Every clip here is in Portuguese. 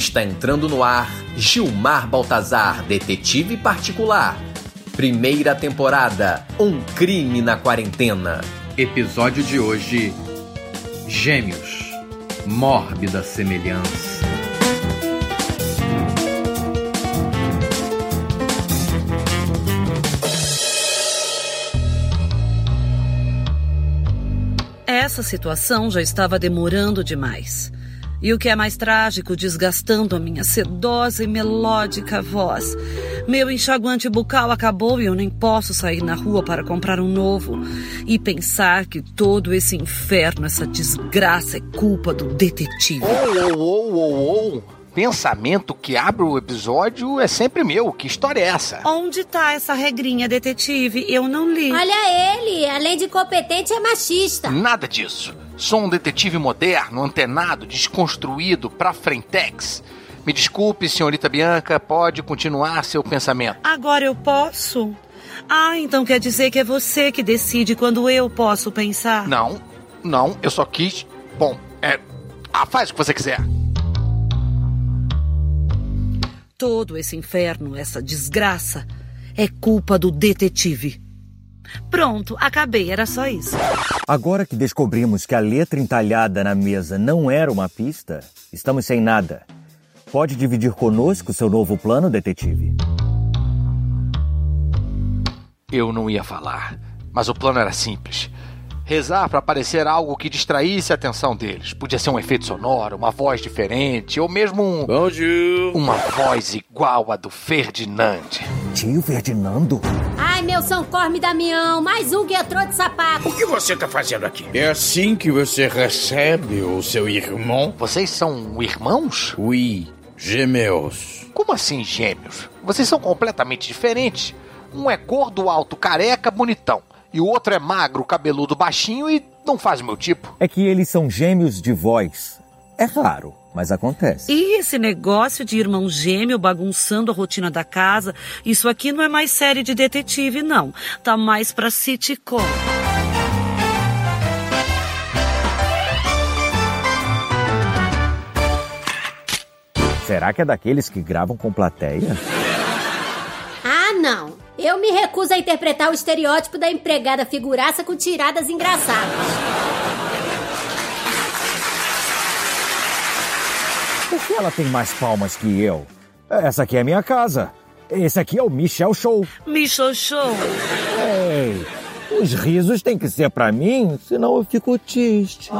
Está entrando no ar Gilmar Baltazar, detetive particular. Primeira temporada: Um crime na quarentena. Episódio de hoje: Gêmeos. Mórbida semelhança. Essa situação já estava demorando demais. E o que é mais trágico, desgastando a minha sedosa e melódica voz. Meu enxaguante bucal acabou e eu nem posso sair na rua para comprar um novo. E pensar que todo esse inferno, essa desgraça é culpa do detetive. Oh, oh, oh, oh, oh. Pensamento que abre o episódio é sempre meu. Que história é essa? Onde tá essa regrinha, detetive? Eu não li. Olha ele, além de competente, é machista. Nada disso. Sou um detetive moderno, antenado, desconstruído, pra frentex. Me desculpe, senhorita Bianca, pode continuar seu pensamento. Agora eu posso? Ah, então quer dizer que é você que decide quando eu posso pensar? Não, não, eu só quis. Bom, é. Ah, faz o que você quiser. Todo esse inferno, essa desgraça, é culpa do detetive. Pronto, acabei, era só isso. Agora que descobrimos que a letra entalhada na mesa não era uma pista, estamos sem nada. Pode dividir conosco seu novo plano, detetive? Eu não ia falar, mas o plano era simples. Rezar para parecer algo que distraísse a atenção deles. Podia ser um efeito sonoro, uma voz diferente, ou mesmo um. Bonjour. Uma voz igual a do Ferdinand. Tio Ferdinando? Ai, meu São Corme Damião, mais um que entrou de sapato. O que você tá fazendo aqui? É assim que você recebe o seu irmão? Vocês são irmãos? Oui, gêmeos. Como assim, gêmeos? Vocês são completamente diferentes. Um é gordo, alto, careca, bonitão. E o outro é magro, cabeludo, baixinho e não faz o meu tipo. É que eles são gêmeos de voz. É raro, mas acontece. E esse negócio de irmão gêmeo bagunçando a rotina da casa, isso aqui não é mais série de detetive, não. Tá mais pra sitcom. Será que é daqueles que gravam com plateia? Eu me recuso a interpretar o estereótipo da empregada figuraça com tiradas engraçadas. Por que ela tem mais palmas que eu? Essa aqui é minha casa. Esse aqui é o Michel Show. Michel Show. Ei, os risos têm que ser pra mim, senão eu fico triste.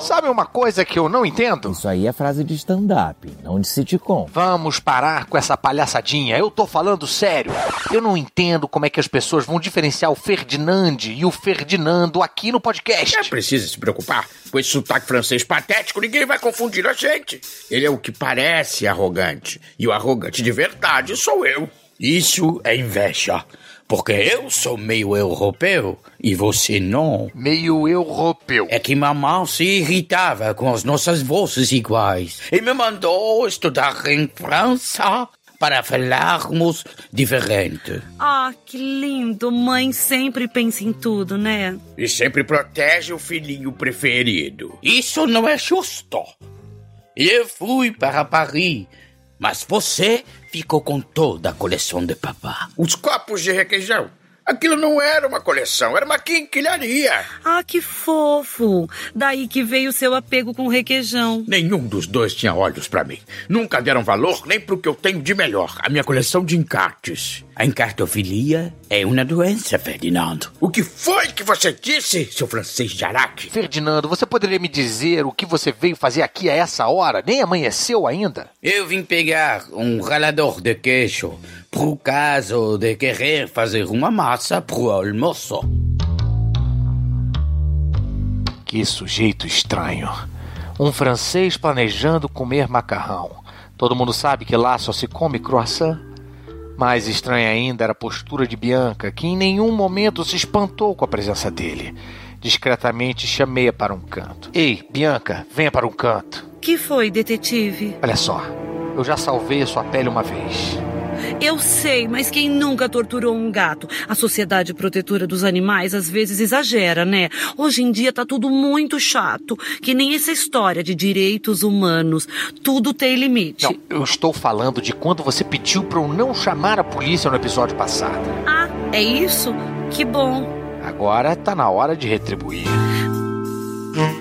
Sabe uma coisa que eu não entendo? Isso aí é frase de stand-up, não de sitcom. Vamos parar com essa palhaçadinha. Eu tô falando sério. Eu não entendo como é que as pessoas vão diferenciar o Ferdinand e o Ferdinando aqui no podcast. Não precisa se preocupar. Com esse sotaque francês patético, ninguém vai confundir a gente. Ele é o que parece arrogante. E o arrogante de verdade sou eu. Isso é inveja. Porque eu sou meio europeu e você não. Meio europeu. É que mamãe se irritava com as nossas vozes iguais e me mandou estudar em França para falarmos diferente. Ah, que lindo. Mãe sempre pensa em tudo, né? E sempre protege o filhinho preferido. Isso não é justo. Eu fui para Paris, mas você ficou com toda a coleção de papá. Os copos de requeijão. Aquilo não era uma coleção, era uma quinquilharia. Ah, que fofo. Daí que veio o seu apego com o requeijão. Nenhum dos dois tinha olhos para mim. Nunca deram valor nem pro que eu tenho de melhor, a minha coleção de encartes. A encartofilia é uma doença, Ferdinando. O que foi que você disse, seu francês de araque? Ferdinando, você poderia me dizer o que você veio fazer aqui a essa hora? Nem amanheceu ainda? Eu vim pegar um ralador de queijo pro caso de querer fazer uma massa pro almoço. Que sujeito estranho. Um francês planejando comer macarrão. Todo mundo sabe que lá só se come croissant. Mais estranha ainda era a postura de Bianca, que em nenhum momento se espantou com a presença dele. Discretamente chamei-a para um canto. Ei, Bianca, venha para um canto. Que foi, detetive? Olha só, eu já salvei a sua pele uma vez. Eu sei, mas quem nunca torturou um gato? A Sociedade Protetora dos Animais às vezes exagera, né? Hoje em dia tá tudo muito chato, que nem essa história de direitos humanos. Tudo tem limite. Não, eu estou falando de quando você pediu para eu não chamar a polícia no episódio passado. Ah, é isso? Que bom. Agora tá na hora de retribuir.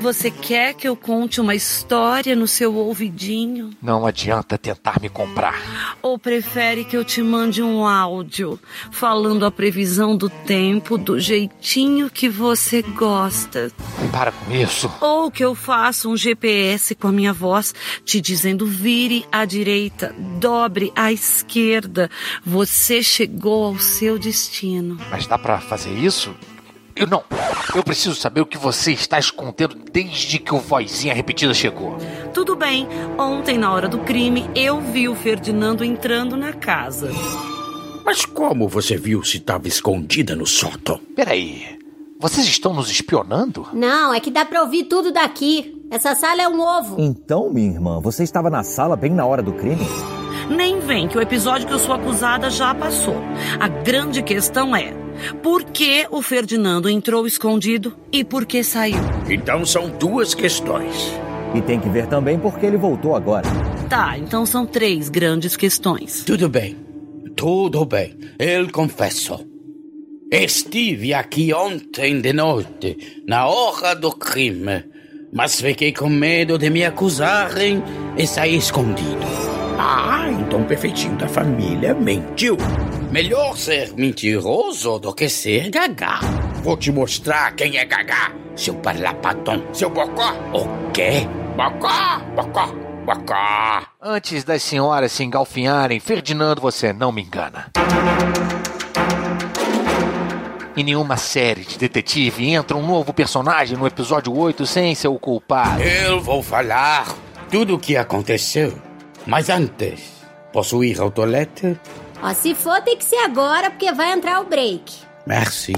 Você quer que eu conte uma história no seu ouvidinho? Não adianta tentar me comprar. Ou prefere que eu te mande um áudio falando a previsão do tempo do jeitinho que você gosta? Para com isso. Ou que eu faça um GPS com a minha voz te dizendo vire à direita, dobre à esquerda. Você chegou ao seu destino. Mas dá para fazer isso? Eu não. Eu preciso saber o que você está escondendo desde que o vozinha repetida chegou. Tudo bem. Ontem, na hora do crime, eu vi o Ferdinando entrando na casa. Mas como você viu se estava escondida no sótão? Peraí. Vocês estão nos espionando? Não, é que dá pra ouvir tudo daqui. Essa sala é um ovo. Então, minha irmã, você estava na sala bem na hora do crime? Nem vem que o episódio que eu sou acusada já passou. A grande questão é: por que o Ferdinando entrou escondido e por que saiu? Então são duas questões. E tem que ver também por que ele voltou agora. Tá, então são três grandes questões. Tudo bem. Tudo bem. Eu confesso. Estive aqui ontem de noite, na hora do crime, mas fiquei com medo de me acusarem e saí escondido. Ah, então o perfeitinho da família mentiu. Melhor ser mentiroso do que ser gagá. Vou te mostrar quem é gagá, seu parlapatão, seu bocó. O quê? Bocó, bocó, bocó. Antes das senhoras se engalfinharem, Ferdinando, você não me engana. Em nenhuma série de detetive entra um novo personagem no episódio 8 sem ser o culpado. Eu vou falar tudo o que aconteceu. Mas antes, posso ir ao toalete? Ó, se for, tem que ser agora, porque vai entrar o break. Merci.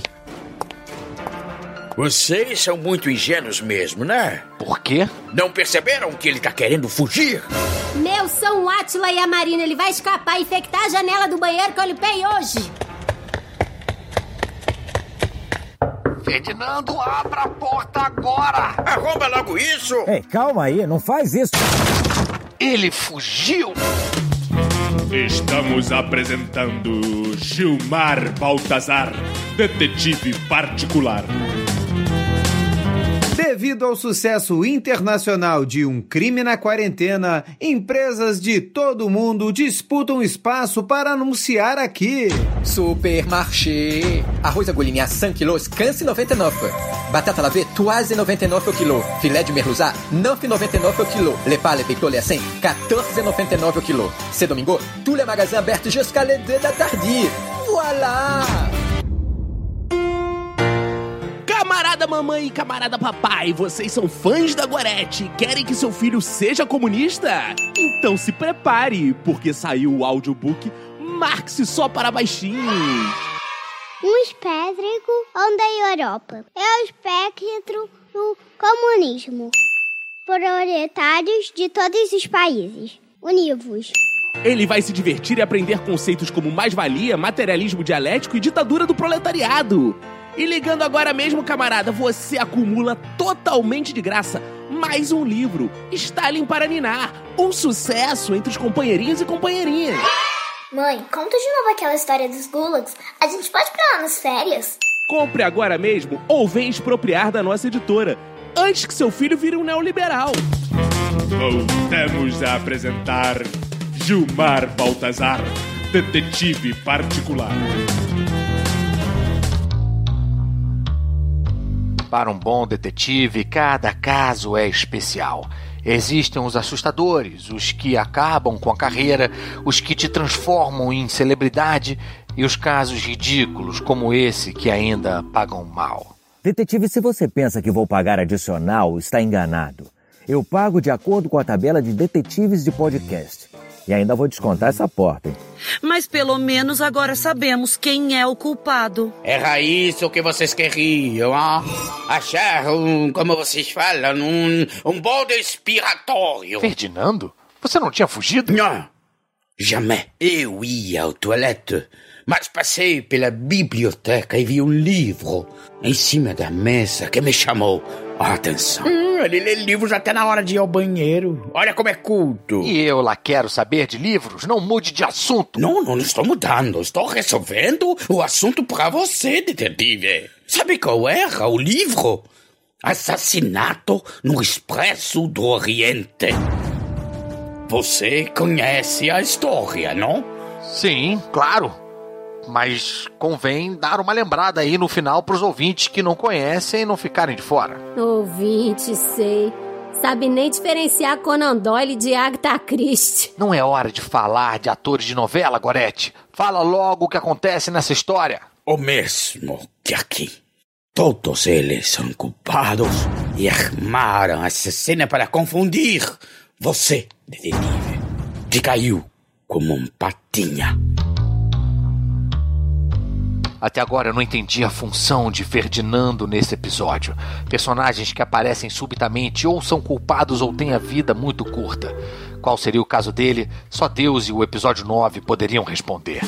Vocês são muito ingênuos mesmo, né? Por quê? Não perceberam que ele tá querendo fugir? Meu, são o Átila e a Marina. Ele vai escapar e infectar a janela do banheiro que eu limpei hoje. Ferdinando, abra a porta agora! Arromba logo isso! Ei, calma aí, não faz isso. Ele fugiu! Estamos apresentando Gilmar Baltazar, detetive particular. Devido ao sucesso internacional de Um Crime na Quarentena, empresas de todo o mundo disputam espaço para anunciar aqui. Supermarché. Arroz agulhinha 100 kilos, 15,99. Batata lavée, 3,99 au kilo. Filé de merluzá, 9,99 au kilo. Les pales pictolé à 100, 14,99 au kilo. C'est domingo, tous les magasins ouverts jusqu'à 2 da tarde. Voilà! Camarada mamãe e camarada papai, vocês são fãs da Gorete e querem que seu filho seja comunista? Então se prepare, porque saiu o audiobook Marx só para baixinhos. Um espectro onde a Europa é o espectro do comunismo. Proletários de todos os países. Univos. Ele vai se divertir e aprender conceitos como mais-valia, materialismo dialético e ditadura do proletariado. E ligando agora mesmo, camarada, você acumula totalmente de graça mais um livro, Stalin para Ninar, um sucesso entre os companheirinhos e companheirinhas. Mãe, conta de novo aquela história dos gulags. A gente pode ir pra lá nas férias? Compre agora mesmo ou vem expropriar da nossa editora, antes que seu filho vire um neoliberal. Voltamos a apresentar Gilmar Baltazar, detetive particular. Para um bom detetive, cada caso é especial. Existem os assustadores, os que acabam com a carreira, os que te transformam em celebridade e os casos ridículos, como esse, que ainda pagam mal. Detetive, se você pensa que vou pagar adicional, está enganado. Eu pago de acordo com a tabela de detetives de podcast. E ainda vou descontar essa porta, hein? Mas pelo menos agora sabemos quem é o culpado. Era isso que vocês queriam, ah? Achar um, como vocês falam, um, um bode expiratório. Ferdinando? Você não tinha fugido? Não. Jamais. Eu ia ao toilette, mas passei pela biblioteca e vi um livro em cima da mesa que me chamou a atenção. Hum, ele lê livros até na hora de ir ao banheiro. Olha como é culto. E eu lá quero saber de livros. Não mude de assunto. Não, não estou mudando. Estou resolvendo o assunto para você, detetive. Sabe qual era o livro? Assassinato no Expresso do Oriente. Você conhece a história, não? Sim, claro. Mas convém dar uma lembrada aí no final pros ouvintes que não conhecem e não ficarem de fora. Ouvinte, sei. Sabe nem diferenciar Conan Doyle de Agatha Christie. Não é hora de falar de atores de novela, Gorete. Fala logo o que acontece nessa história. O mesmo que aqui. Todos eles são culpados e armaram essa cena para confundir você, detetive, que caiu como um patinha. Até agora eu não entendi a função de Ferdinando nesse episódio. Personagens que aparecem subitamente ou são culpados ou têm a vida muito curta. Qual seria o caso dele? Só Deus e o episódio 9 poderiam responder.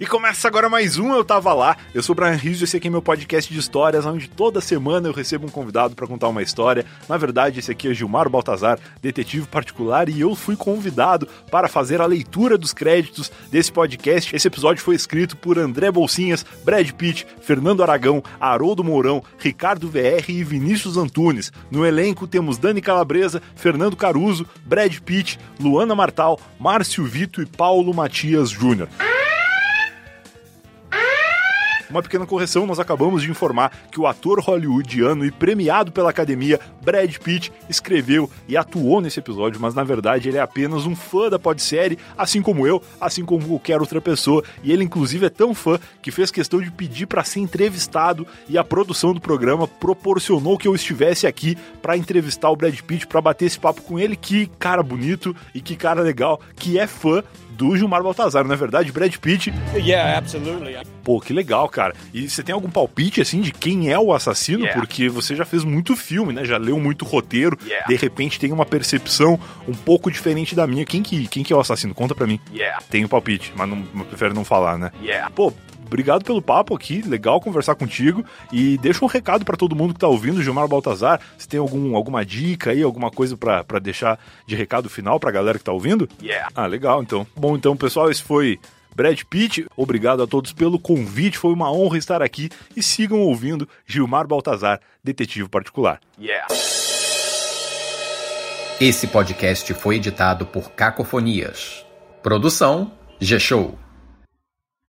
E começa agora mais um Eu Tava Lá. Eu sou o Brian Rizzo e esse aqui é meu podcast de histórias, onde toda semana eu recebo um convidado para contar uma história. Na verdade, esse aqui é Gilmar Baltazar, detetive particular, e eu fui convidado para fazer a leitura dos créditos desse podcast. Esse episódio foi escrito por André Bolsinhas, Brad Pitt, Fernando Aragão, Haroldo Mourão, Ricardo VR e Vinícius Antunes. No elenco temos Dani Calabresa, Fernando Caruso, Brad Pitt, Luana Martal, Márcio Vito e Paulo Matias Júnior. Uma pequena correção, nós acabamos de informar que o ator hollywoodiano e premiado pela academia Brad Pitt escreveu e atuou nesse episódio, mas na verdade ele é apenas um fã da podsérie, assim como eu, assim como qualquer outra pessoa, e ele inclusive é tão fã que fez questão de pedir para ser entrevistado e a produção do programa proporcionou que eu estivesse aqui para entrevistar o Brad Pitt, para bater esse papo com ele, que cara bonito e que cara legal, que é fã do Gilmar Baltazar, não é verdade? Brad Pitt. Yeah, absolutely. Pô, que legal, cara. E você tem algum palpite, assim, de quem é o assassino? Yeah. Porque você já fez muito filme, né? Já leu muito roteiro. Yeah. De repente tem uma percepção um pouco diferente da minha. Quem que, quem que é o assassino? Conta pra mim. Yeah. Tem o palpite, mas não mas prefere não falar, né? Yeah. Pô, obrigado pelo papo aqui, legal conversar contigo. E deixa um recado para todo mundo que tá ouvindo, Gilmar Baltazar. Se tem algum, alguma dica aí, alguma coisa para deixar de recado final pra galera que tá ouvindo? Yeah. Ah, legal, então. Bom, então, pessoal, esse foi Brad Pitt. Obrigado a todos pelo convite, foi uma honra estar aqui. E sigam ouvindo Gilmar Baltazar, detetive particular. Yeah. Esse podcast foi editado por Cacofonias. Produção G-Show.